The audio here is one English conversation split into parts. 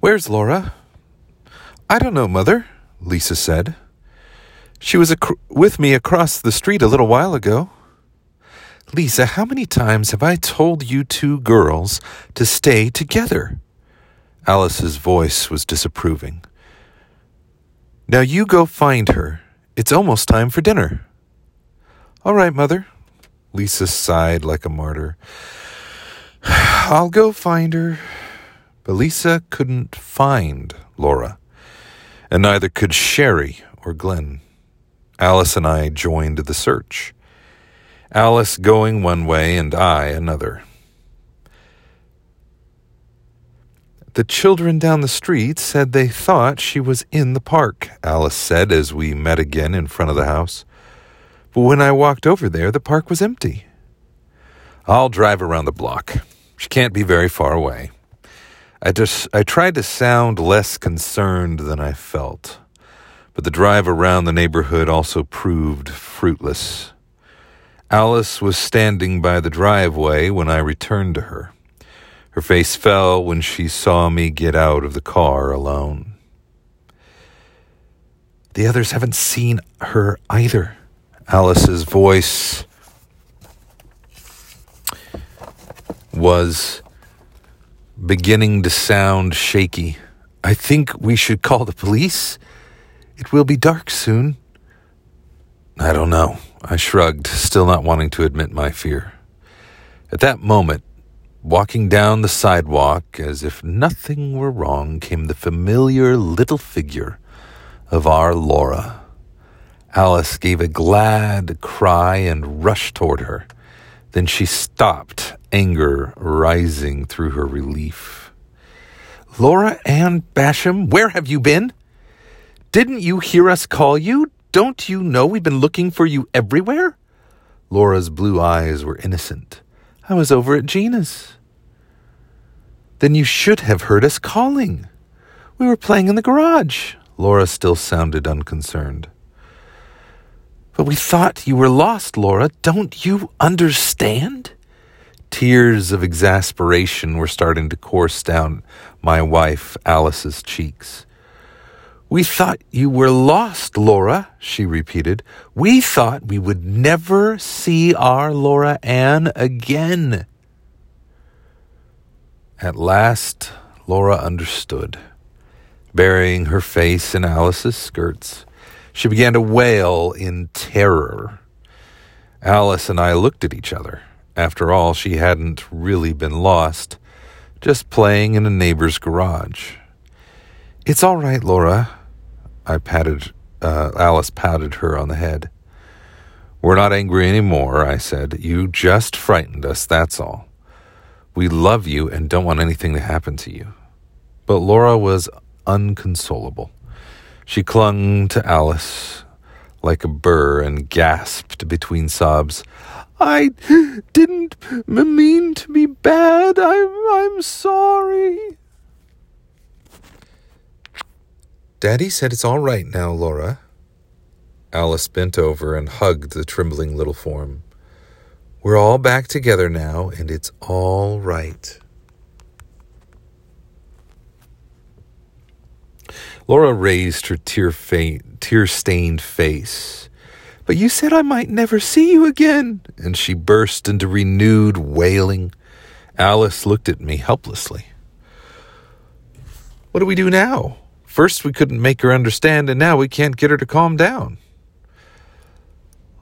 Where's Laura? I don't know, Mother, Lisa said. She was ac- with me across the street a little while ago. Lisa, how many times have I told you two girls to stay together? Alice's voice was disapproving. Now you go find her. It's almost time for dinner. All right, Mother. Lisa sighed like a martyr. I'll go find her. But Lisa couldn't find Laura, and neither could Sherry or Glenn. Alice and I joined the search. Alice going one way and I another. The children down the street said they thought she was in the park, Alice said as we met again in front of the house. But when I walked over there, the park was empty. I'll drive around the block. She can't be very far away. I just I tried to sound less concerned than I felt, but the drive around the neighborhood also proved fruitless. Alice was standing by the driveway when I returned to her. Her face fell when she saw me get out of the car alone. The others haven't seen her either. Alice's voice was beginning to sound shaky. I think we should call the police. It will be dark soon. I don't know. I shrugged, still not wanting to admit my fear. At that moment, walking down the sidewalk as if nothing were wrong, came the familiar little figure of our Laura. Alice gave a glad cry and rushed toward her. Then she stopped, anger rising through her relief. Laura Ann Basham, where have you been? Didn't you hear us call you? Don't you know we've been looking for you everywhere? Laura's blue eyes were innocent. I was over at Gina's. Then you should have heard us calling. We were playing in the garage. Laura still sounded unconcerned. But we thought you were lost, Laura. Don't you understand? Tears of exasperation were starting to course down my wife Alice's cheeks. We thought you were lost, Laura, she repeated. We thought we would never see our Laura Ann again. At last, Laura understood. Burying her face in Alice's skirts, she began to wail in terror. Alice and I looked at each other. After all, she hadn't really been lost, just playing in a neighbor's garage. It's all right, Laura. I patted, uh, Alice patted her on the head. We're not angry anymore, I said. You just frightened us, that's all. We love you and don't want anything to happen to you. But Laura was unconsolable. She clung to Alice like a burr and gasped between sobs. I didn't mean to be bad. I'm, I'm sorry. Daddy said it's all right now, Laura. Alice bent over and hugged the trembling little form. We're all back together now, and it's all right. Laura raised her tear tear-stained face. But you said I might never see you again. And she burst into renewed wailing. Alice looked at me helplessly. What do we do now? First, we couldn't make her understand, and now we can't get her to calm down.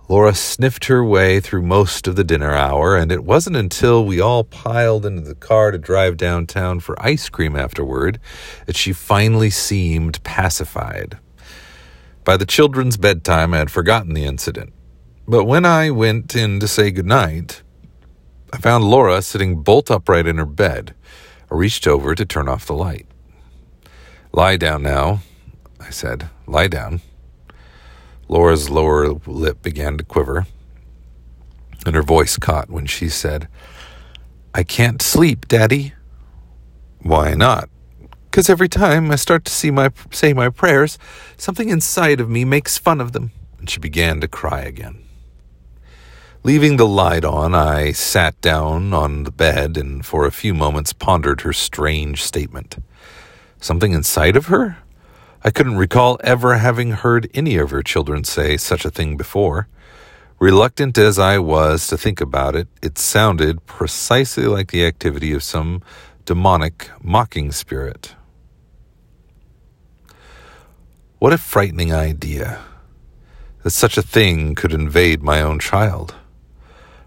Laura sniffed her way through most of the dinner hour, and it wasn't until we all piled into the car to drive downtown for ice cream afterward that she finally seemed pacified. By the children's bedtime, I had forgotten the incident. But when I went in to say good night, I found Laura sitting bolt upright in her bed. I reached over to turn off the light. Lie down now, I said. Lie down. Laura's lower lip began to quiver, and her voice caught when she said, I can't sleep, Daddy. Why not? Because every time I start to see my say my prayers, something inside of me makes fun of them. And she began to cry again. Leaving the light on, I sat down on the bed and for a few moments pondered her strange statement. Something inside of her? I couldn't recall ever having heard any of her children say such a thing before. Reluctant as I was to think about it, it sounded precisely like the activity of some demonic mocking spirit. What a frightening idea that such a thing could invade my own child.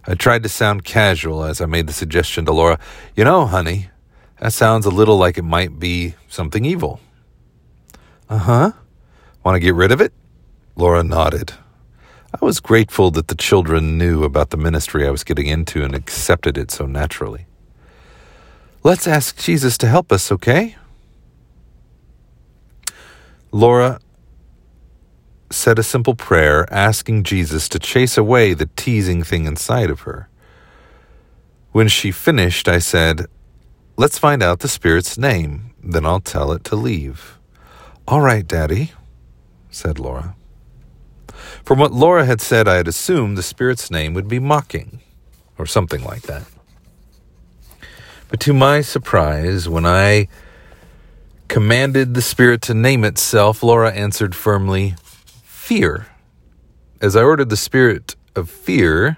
I tried to sound casual as I made the suggestion to Laura. You know, honey, that sounds a little like it might be something evil. Uh huh. Want to get rid of it? Laura nodded. I was grateful that the children knew about the ministry I was getting into and accepted it so naturally. Let's ask Jesus to help us, okay? Laura said a simple prayer asking Jesus to chase away the teasing thing inside of her. When she finished, I said, Let's find out the spirit's name, then I'll tell it to leave. All right, Daddy, said Laura. From what Laura had said, I had assumed the spirit's name would be Mocking, or something like that. But to my surprise, when I commanded the spirit to name itself, Laura answered firmly, Fear. As I ordered the spirit of fear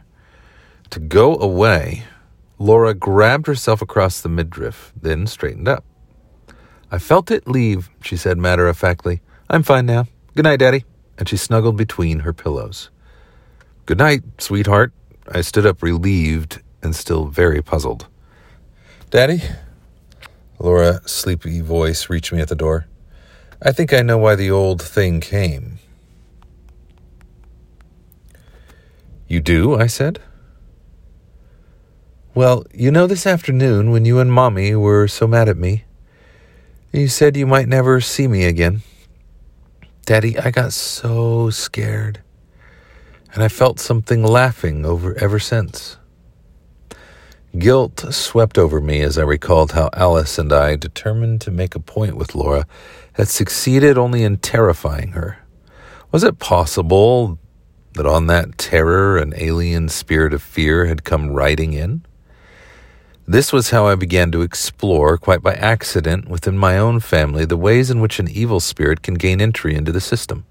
to go away, Laura grabbed herself across the midriff, then straightened up. I felt it leave, she said matter of factly. I'm fine now. Good night, Daddy. And she snuggled between her pillows. Good night, sweetheart. I stood up relieved and still very puzzled. Daddy? Laura's sleepy voice reached me at the door. I think I know why the old thing came. You do? I said. Well, you know, this afternoon when you and Mommy were so mad at me, you said you might never see me again. Daddy, I got so scared, and I felt something laughing over ever since. Guilt swept over me as I recalled how Alice and I, determined to make a point with Laura, had succeeded only in terrifying her. Was it possible that on that terror an alien spirit of fear had come riding in? This was how I began to explore, quite by accident, within my own family, the ways in which an evil spirit can gain entry into the system.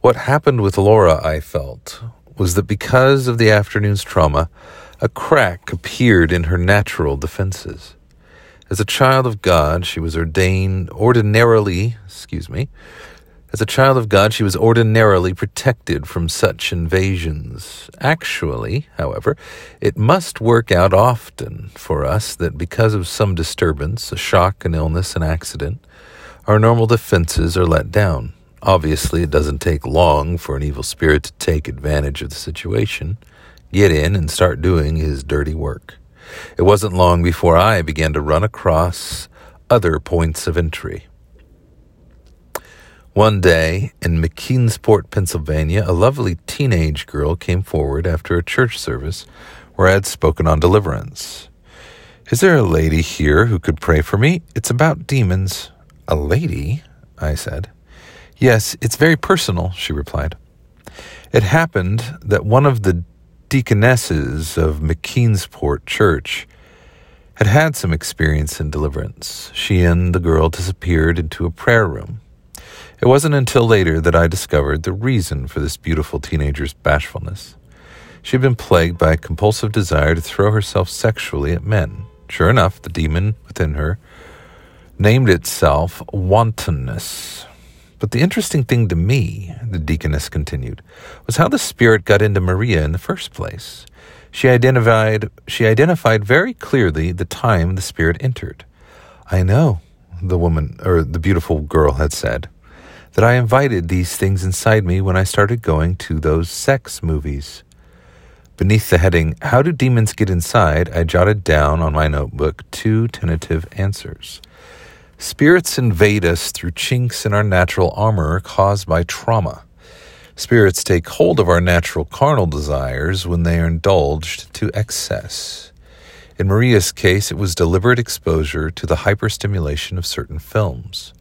What happened with Laura, I felt, was that because of the afternoon's trauma, a crack appeared in her natural defenses. As a child of God, she was ordained ordinarily, excuse me, as a child of God, she was ordinarily protected from such invasions. Actually, however, it must work out often for us that because of some disturbance, a shock, an illness, an accident, our normal defenses are let down. Obviously, it doesn't take long for an evil spirit to take advantage of the situation get in and start doing his dirty work. It wasn't long before I began to run across other points of entry. One day in McKeesport, Pennsylvania, a lovely teenage girl came forward after a church service where I had spoken on deliverance. Is there a lady here who could pray for me? It's about demons. A lady? I said. Yes, it's very personal, she replied. It happened that one of the deaconesses of McKeesport Church had had some experience in deliverance. She and the girl disappeared into a prayer room. It wasn't until later that I discovered the reason for this beautiful teenager's bashfulness. She had been plagued by a compulsive desire to throw herself sexually at men. Sure enough, the demon within her named itself wantonness. But the interesting thing to me, the deaconess continued, was how the spirit got into Maria in the first place. She identified she identified very clearly the time the spirit entered. I know, the woman or the beautiful girl had said, that I invited these things inside me when I started going to those sex movies. Beneath the heading, How Do Demons Get Inside? I jotted down on my notebook two tentative answers. Spirits invade us through chinks in our natural armor caused by trauma. Spirits take hold of our natural carnal desires when they are indulged to excess. In Maria's case, it was deliberate exposure to the hyperstimulation of certain films.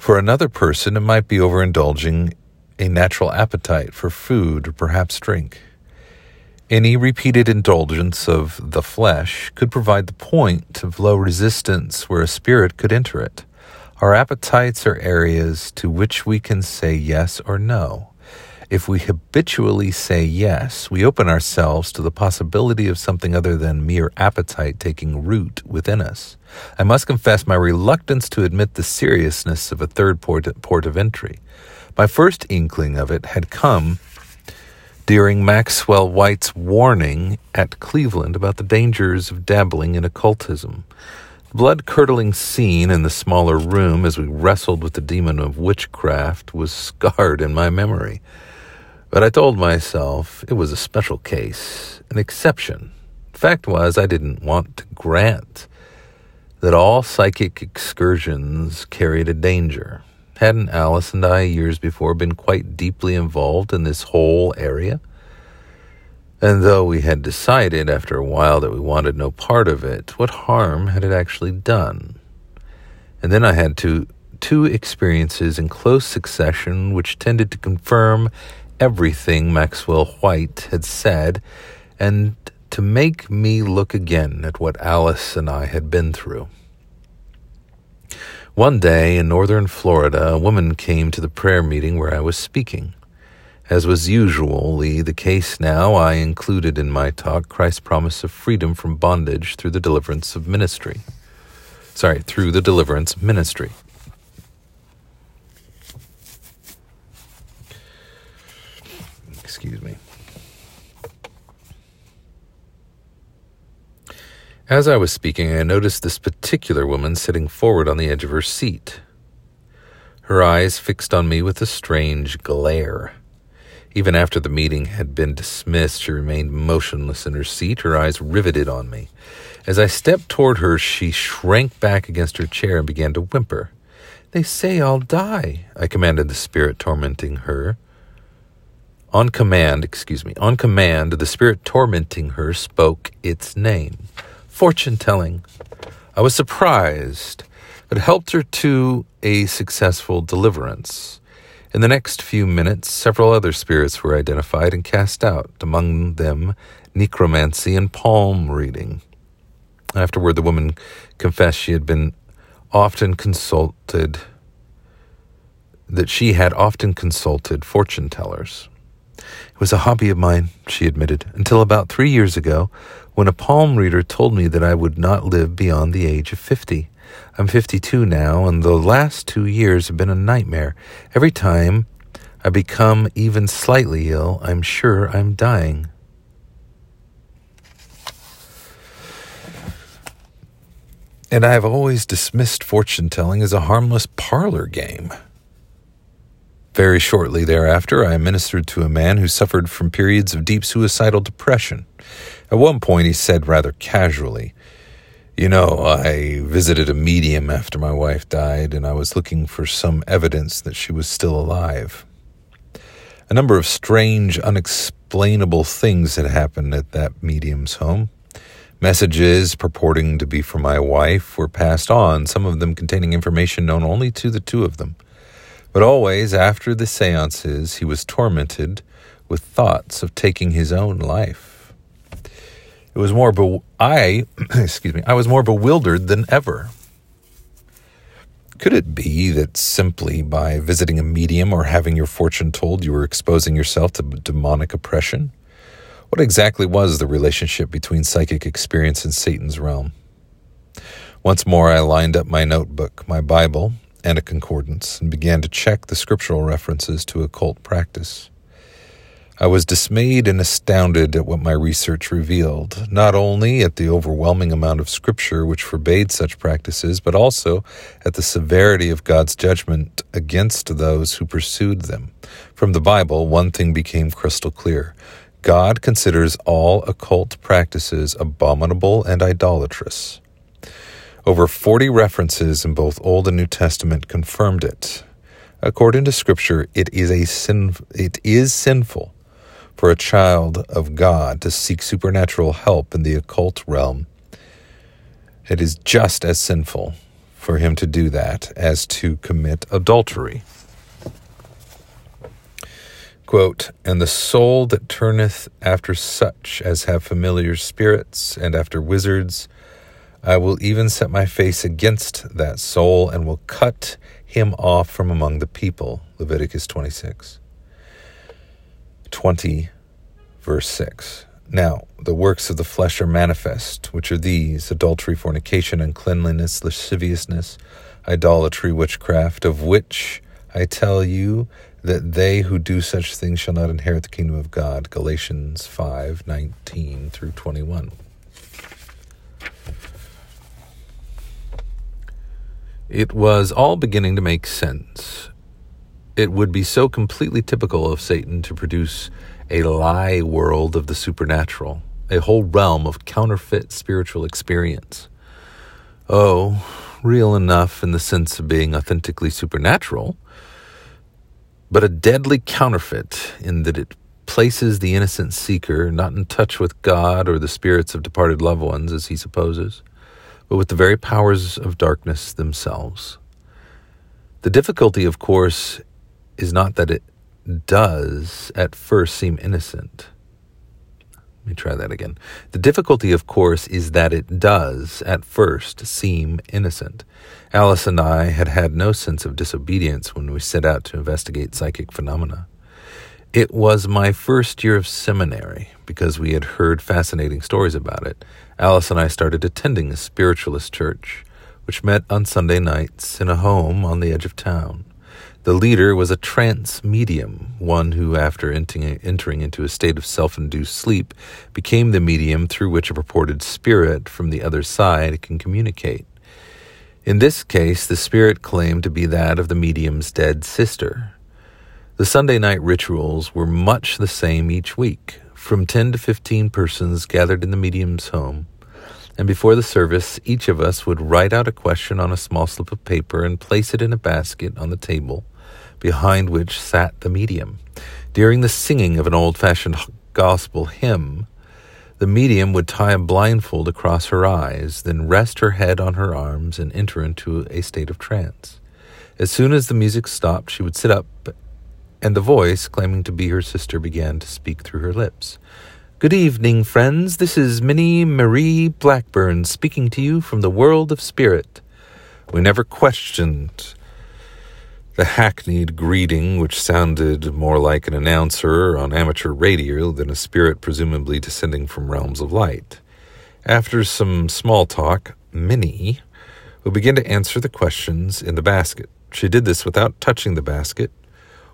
For another person, it might be overindulging a natural appetite for food or perhaps drink. Any repeated indulgence of the flesh could provide the point of low resistance where a spirit could enter it. Our appetites are areas to which we can say yes or no. If we habitually say yes, we open ourselves to the possibility of something other than mere appetite taking root within us. I must confess my reluctance to admit the seriousness of a third port, port of entry. My first inkling of it had come during Maxwell Whyte's warning at Cleveland about the dangers of dabbling in occultism. The blood curdling scene in the smaller room as we wrestled with the demon of witchcraft was scarred in my memory. But I told myself it was a special case, an exception. Fact was, I didn't want to grant that all psychic excursions carried a danger. Hadn't Alice and I, years before, been quite deeply involved in this whole area? And though we had decided after a while that we wanted no part of it, what harm had it actually done? And then I had two, two experiences in close succession which tended to confirm everything Maxwell Whyte had said and to make me look again at what Alice and I had been through. One day in northern Florida, a woman came to the prayer meeting where I was speaking. As was usually the case now, I included in my talk Christ's promise of freedom from bondage through the deliverance of ministry. Sorry, through the deliverance ministry. Excuse me. As I was speaking, I noticed this particular woman sitting forward on the edge of her seat, her eyes fixed on me with a strange glare. Even after the meeting had been dismissed, she remained motionless in her seat, her eyes riveted on me. As I stepped toward her, she shrank back against her chair and began to whimper. They say I'll die, I commanded the spirit tormenting her. On command, excuse me, on command, the spirit tormenting her spoke its name fortune telling. I was surprised, but helped her to a successful deliverance. In the next few minutes, several other spirits were identified and cast out, among them necromancy and palm reading. Afterward, the woman confessed she had been often consulted, that she had often consulted fortune tellers. It was a hobby of mine, she admitted, until about three years ago, when a palm reader told me that I would not live beyond the age of fifty. I'm 52 now, and the last two years have been a nightmare. Every time I become even slightly ill, I'm sure I'm dying. And I have always dismissed fortune telling as a harmless parlor game. Very shortly thereafter, I ministered to a man who suffered from periods of deep suicidal depression. At one point, he said rather casually, You know, I visited a medium after my wife died, and I was looking for some evidence that she was still alive. A number of strange, unexplainable things had happened at that medium's home. Messages purporting to be for my wife were passed on, some of them containing information known only to the two of them. But always after the seances, he was tormented with thoughts of taking his own life. It was more be- I, excuse me, I was more bewildered than ever. Could it be that simply by visiting a medium or having your fortune told, you were exposing yourself to demonic oppression? What exactly was the relationship between psychic experience and Satan's realm? Once more, I lined up my notebook, my Bible, and a concordance and began to check the scriptural references to occult practice. I was dismayed and astounded at what my research revealed, not only at the overwhelming amount of scripture which forbade such practices, but also at the severity of God's judgment against those who pursued them. From the Bible, one thing became crystal clear God considers all occult practices abominable and idolatrous. Over 40 references in both Old and New Testament confirmed it. According to Scripture, it is, a sin, it is sinful for a child of God to seek supernatural help in the occult realm. It is just as sinful for him to do that as to commit adultery. Quote, And the soul that turneth after such as have familiar spirits and after wizards, I will even set my face against that soul and will cut him off from among the people. Leviticus 26. 20, verse 6. Now, the works of the flesh are manifest, which are these adultery, fornication, uncleanliness, lasciviousness, idolatry, witchcraft, of which I tell you that they who do such things shall not inherit the kingdom of God. Galatians 5 19 through 21. It was all beginning to make sense. It would be so completely typical of Satan to produce a lie world of the supernatural, a whole realm of counterfeit spiritual experience. Oh, real enough in the sense of being authentically supernatural but a deadly counterfeit in that it places the innocent seeker not in touch with God or the spirits of departed loved ones, as he supposes, but with the very powers of darkness themselves. The difficulty, of course, is not that it does at first seem innocent let me try that again. The difficulty, of course, is that it does, at first, seem innocent. Alice and I had had no sense of disobedience when we set out to investigate psychic phenomena. It was my first year of seminary because we had heard fascinating stories about it. Alice and I started attending a spiritualist church, which met on Sunday nights in a home on the edge of town. The leader was a trance medium, one who, after entering into a state of self induced sleep, became the medium through which a purported spirit from the other side can communicate. In this case, the spirit claimed to be that of the medium's dead sister. The Sunday night rituals were much the same each week. From 10 to 15 persons gathered in the medium's home, and before the service, each of us would write out a question on a small slip of paper and place it in a basket on the table behind which sat the medium. During the singing of an old fashioned gospel hymn, the medium would tie a blindfold across her eyes, then rest her head on her arms and enter into a state of trance. As soon as the music stopped, she would sit up, and the voice, claiming to be her sister, began to speak through her lips. Good evening, friends. This is Minnie Marie Blackburn speaking to you from the world of spirit. We never questioned the hackneyed greeting, which sounded more like an announcer on amateur radio than a spirit presumably descending from realms of light. After some small talk, Minnie would begin to answer the questions in the basket. She did this without touching the basket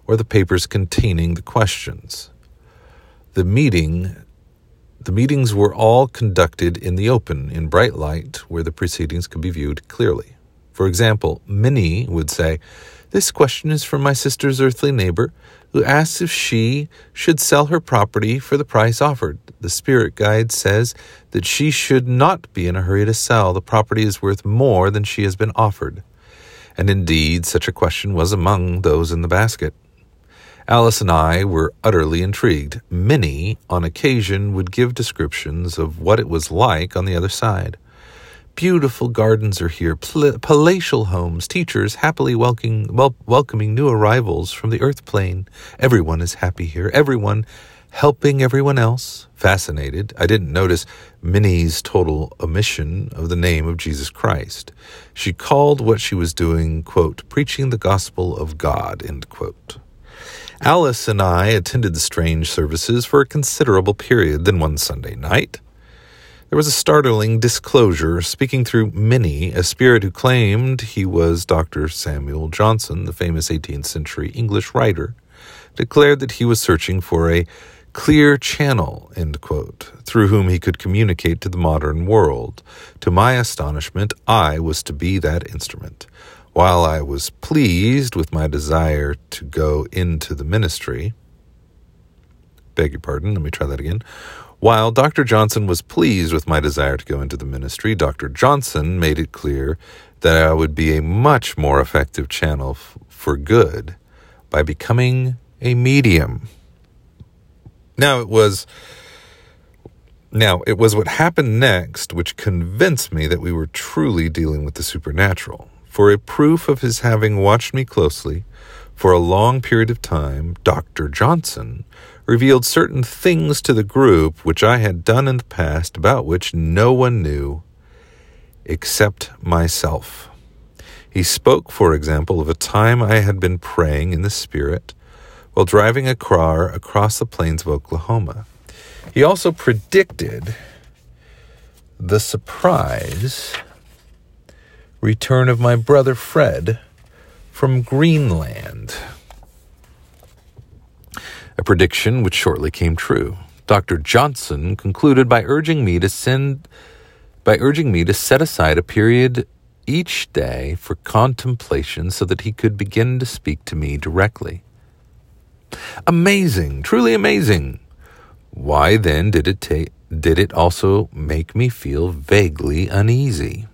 or the papers containing the questions. The meeting the meetings were all conducted in the open, in bright light, where the proceedings could be viewed clearly. For example, Minnie would say, this question is from my sister's earthly neighbor, who asks if she should sell her property for the price offered. The spirit guide says that she should not be in a hurry to sell. The property is worth more than she has been offered. And indeed, such a question was among those in the basket. Alice and I were utterly intrigued. Minnie, on occasion, would give descriptions of what it was like on the other side. Beautiful gardens are here, pal- palatial homes, teachers happily welcoming, wel- welcoming new arrivals from the earth plane. Everyone is happy here, everyone helping everyone else. Fascinated, I didn't notice Minnie's total omission of the name of Jesus Christ. She called what she was doing, quote, preaching the gospel of God, end quote. Alice and I attended the strange services for a considerable period. Then one Sunday night, there was a startling disclosure speaking through Minnie, a spirit who claimed he was Dr. Samuel Johnson, the famous 18th century English writer, declared that he was searching for a clear channel, quote, through whom he could communicate to the modern world. To my astonishment, I was to be that instrument. While I was pleased with my desire to go into the ministry, beg your pardon, let me try that again. While Dr. Johnson was pleased with my desire to go into the ministry, Dr. Johnson made it clear that I would be a much more effective channel f- for good by becoming a medium. Now it was now it was what happened next which convinced me that we were truly dealing with the supernatural. For a proof of his having watched me closely, For a long period of time, Dr. Johnson revealed certain things to the group which I had done in the past about which no one knew except myself. He spoke, for example, of a time I had been praying in the Spirit while driving a car across the plains of Oklahoma. He also predicted the surprise return of my brother Fred from Greenland. A prediction which shortly came true. Dr. Johnson concluded by urging me to send by urging me to set aside a period each day for contemplation so that he could begin to speak to me directly. Amazing, truly amazing. Why then did it take did it also make me feel vaguely uneasy?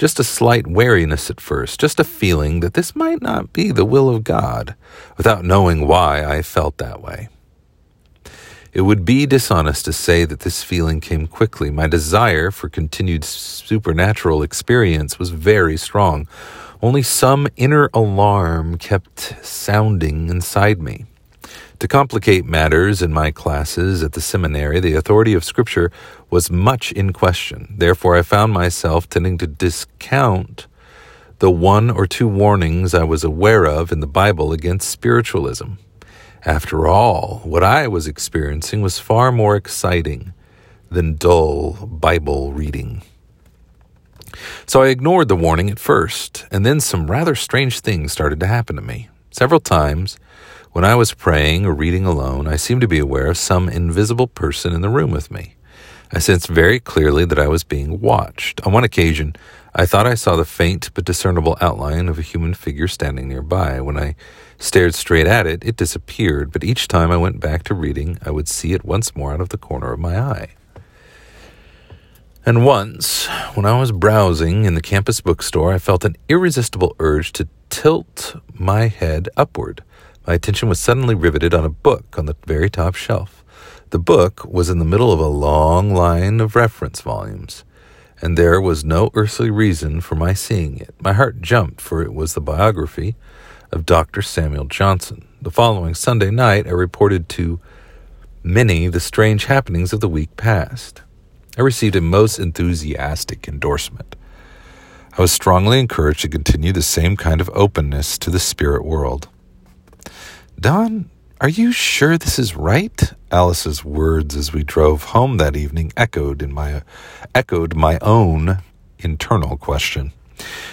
Just a slight wariness at first, just a feeling that this might not be the will of God, without knowing why I felt that way. It would be dishonest to say that this feeling came quickly. My desire for continued supernatural experience was very strong. Only some inner alarm kept sounding inside me. To complicate matters in my classes at the seminary, the authority of Scripture was much in question. Therefore, I found myself tending to discount the one or two warnings I was aware of in the Bible against spiritualism. After all, what I was experiencing was far more exciting than dull Bible reading. So I ignored the warning at first, and then some rather strange things started to happen to me. Several times, when I was praying or reading alone, I seemed to be aware of some invisible person in the room with me. I sensed very clearly that I was being watched. On one occasion, I thought I saw the faint but discernible outline of a human figure standing nearby. When I stared straight at it, it disappeared, but each time I went back to reading, I would see it once more out of the corner of my eye. And once, when I was browsing in the campus bookstore, I felt an irresistible urge to tilt my head upward. My attention was suddenly riveted on a book on the very top shelf. The book was in the middle of a long line of reference volumes, and there was no earthly reason for my seeing it. My heart jumped, for it was the biography of Dr. Samuel Johnson. The following Sunday night, I reported to Minnie the strange happenings of the week past. I received a most enthusiastic endorsement. I was strongly encouraged to continue the same kind of openness to the spirit world. Don, are you sure this is right? Alice's words as we drove home that evening echoed in my echoed my own internal question.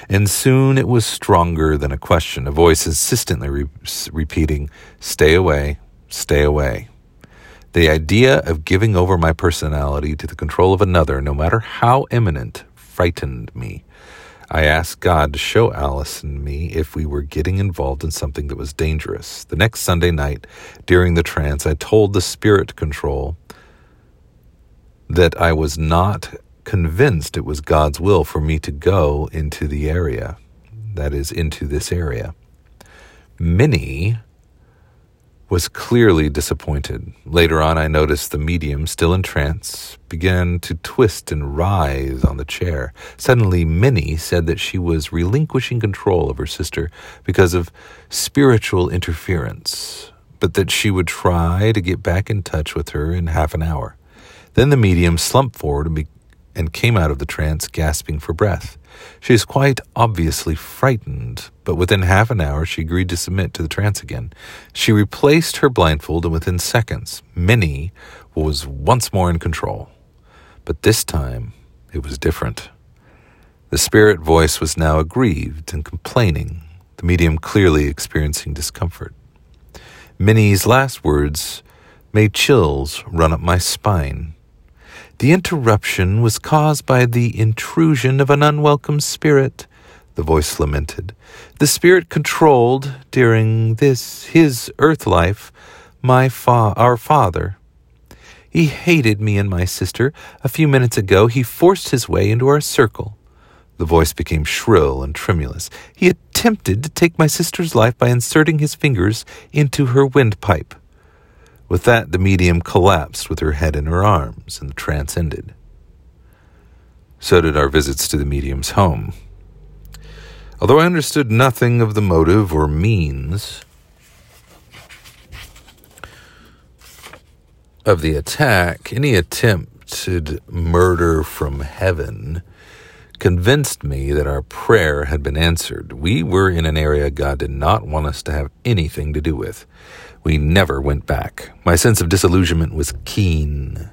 And soon it was stronger than a question, a voice insistently re- repeating, Stay away, stay away. The idea of giving over my personality to the control of another, no matter how imminent, frightened me. I asked God to show Alice and me if we were getting involved in something that was dangerous. The next Sunday night, during the trance, I told the spirit control that I was not convinced it was God's will for me to go into the area, that is, into this area. Minnie was clearly disappointed. Later on, I noticed the medium, still in trance, began to twist and writhe on the chair. Suddenly, Minnie said that she was relinquishing control of her sister because of spiritual interference, but that she would try to get back in touch with her in half an hour. Then the medium slumped forward and, be- and came out of the trance gasping for breath. She is quite obviously frightened, but within half an hour she agreed to submit to the trance again. She replaced her blindfold, and within seconds, Minnie was once more in control. But this time, it was different. The spirit voice was now aggrieved and complaining, the medium clearly experiencing discomfort. Minnie's last words made chills run up my spine. The interruption was caused by the intrusion of an unwelcome spirit, the voice lamented. The spirit controlled, during this his earth life, my fa- our father. He hated me and my sister. A few minutes ago, he forced his way into our circle. The voice became shrill and tremulous. He attempted to take my sister's life by inserting his fingers into her windpipe. With that, the medium collapsed with her head in her arms, and the trance ended. So did our visits to the medium's home. Although I understood nothing of the motive or means of the attack, any attempted murder from heaven convinced me that our prayer had been answered. We were in an area God did not want us to have anything to do with. We never went back. My sense of disillusionment was keen.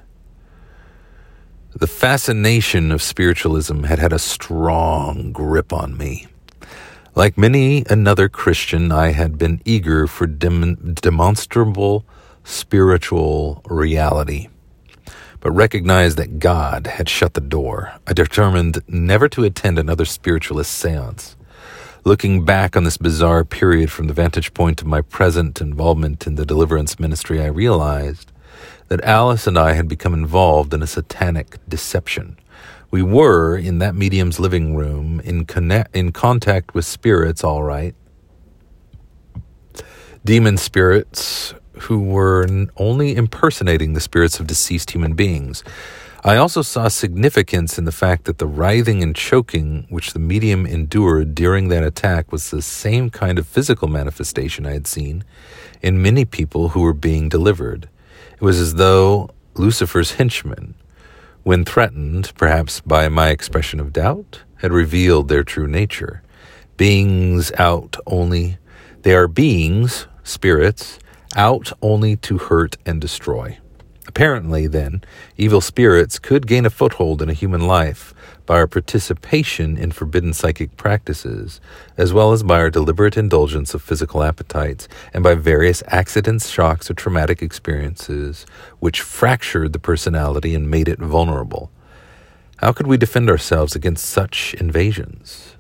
The fascination of spiritualism had had a strong grip on me. Like many another Christian, I had been eager for dem- demonstrable spiritual reality, but recognized that God had shut the door. I determined never to attend another spiritualist seance. Looking back on this bizarre period from the vantage point of my present involvement in the deliverance ministry, I realized that Alice and I had become involved in a satanic deception. We were in that medium's living room in connect, in contact with spirits, all right. Demon spirits who were only impersonating the spirits of deceased human beings. I also saw significance in the fact that the writhing and choking which the medium endured during that attack was the same kind of physical manifestation I had seen in many people who were being delivered. It was as though Lucifer's henchmen when threatened, perhaps by my expression of doubt, had revealed their true nature. Beings out only, they are beings, spirits, out only to hurt and destroy. Apparently, then, evil spirits could gain a foothold in a human life by our participation in forbidden psychic practices, as well as by our deliberate indulgence of physical appetites, and by various accidents, shocks, or traumatic experiences which fractured the personality and made it vulnerable. How could we defend ourselves against such invasions?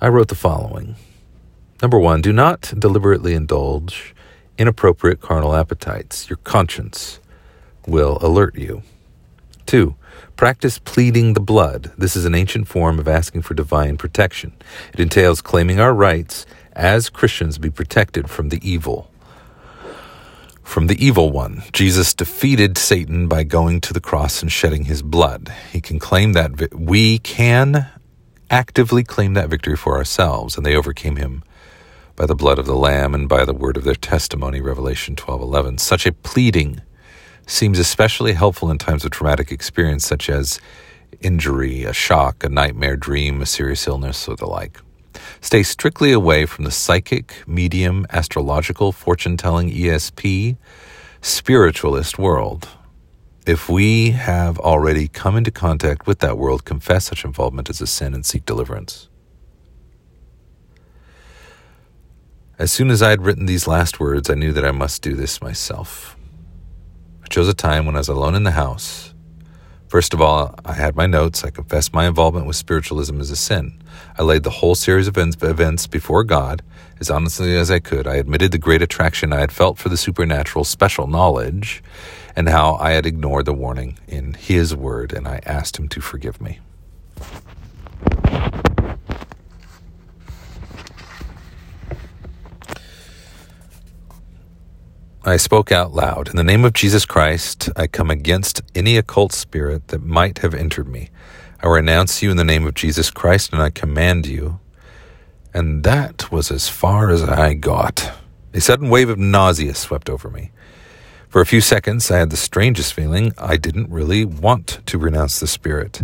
I wrote the following Number one, do not deliberately indulge inappropriate carnal appetites. Your conscience will alert you. Two, practice pleading the blood. This is an ancient form of asking for divine protection. It entails claiming our rights as Christians be protected from the evil. From the evil one, Jesus defeated Satan by going to the cross and shedding his blood. He can claim that vi- we can actively claim that victory for ourselves, and they overcame him by the blood of the lamb and by the word of their testimony revelation 12:11 such a pleading seems especially helpful in times of traumatic experience such as injury, a shock, a nightmare dream, a serious illness, or the like. Stay strictly away from the psychic, medium, astrological, fortune telling, ESP, spiritualist world. If we have already come into contact with that world, confess such involvement as a sin and seek deliverance. As soon as I had written these last words, I knew that I must do this myself. I chose a time when I was alone in the house. First of all, I had my notes. I confessed my involvement with spiritualism as a sin. I laid the whole series of events before God as honestly as I could. I admitted the great attraction I had felt for the supernatural special knowledge and how I had ignored the warning in His Word, and I asked Him to forgive me. I spoke out loud. In the name of Jesus Christ, I come against any occult spirit that might have entered me. I renounce you in the name of Jesus Christ, and I command you. And that was as far as I got. A sudden wave of nausea swept over me. For a few seconds, I had the strangest feeling I didn't really want to renounce the spirit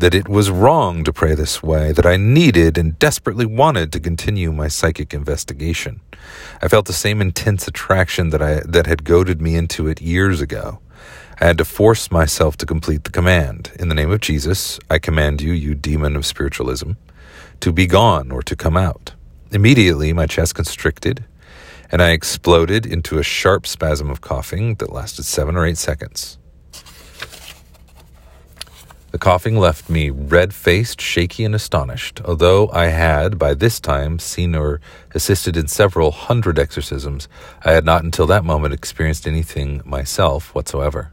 that it was wrong to pray this way, that I needed and desperately wanted to continue my psychic investigation. I felt the same intense attraction that I that had goaded me into it years ago. I had to force myself to complete the command. In the name of Jesus, I command you, you demon of spiritualism, to be gone or to come out. Immediately, my chest constricted, and I exploded into a sharp spasm of coughing that lasted seven or eight seconds. The coughing left me red faced, shaky, and astonished. Although I had, by this time, seen or assisted in several hundred exorcisms, I had not until that moment experienced anything myself whatsoever.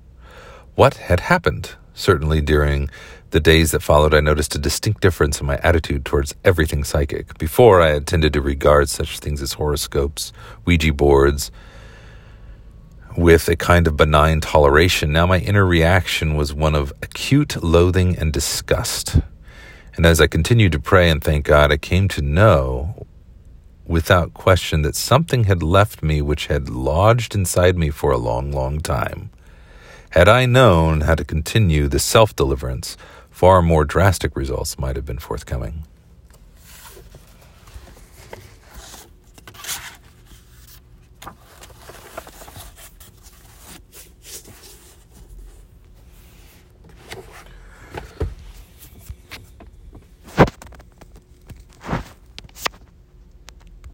What had happened? Certainly during the days that followed, I noticed a distinct difference in my attitude towards everything psychic. Before, I had tended to regard such things as horoscopes, Ouija boards, with a kind of benign toleration. Now my inner reaction was one of acute loathing and disgust. And as I continued to pray and thank God, I came to know without question that something had left me which had lodged inside me for a long, long time. Had I known how to continue the self deliverance, far more drastic results might have been forthcoming.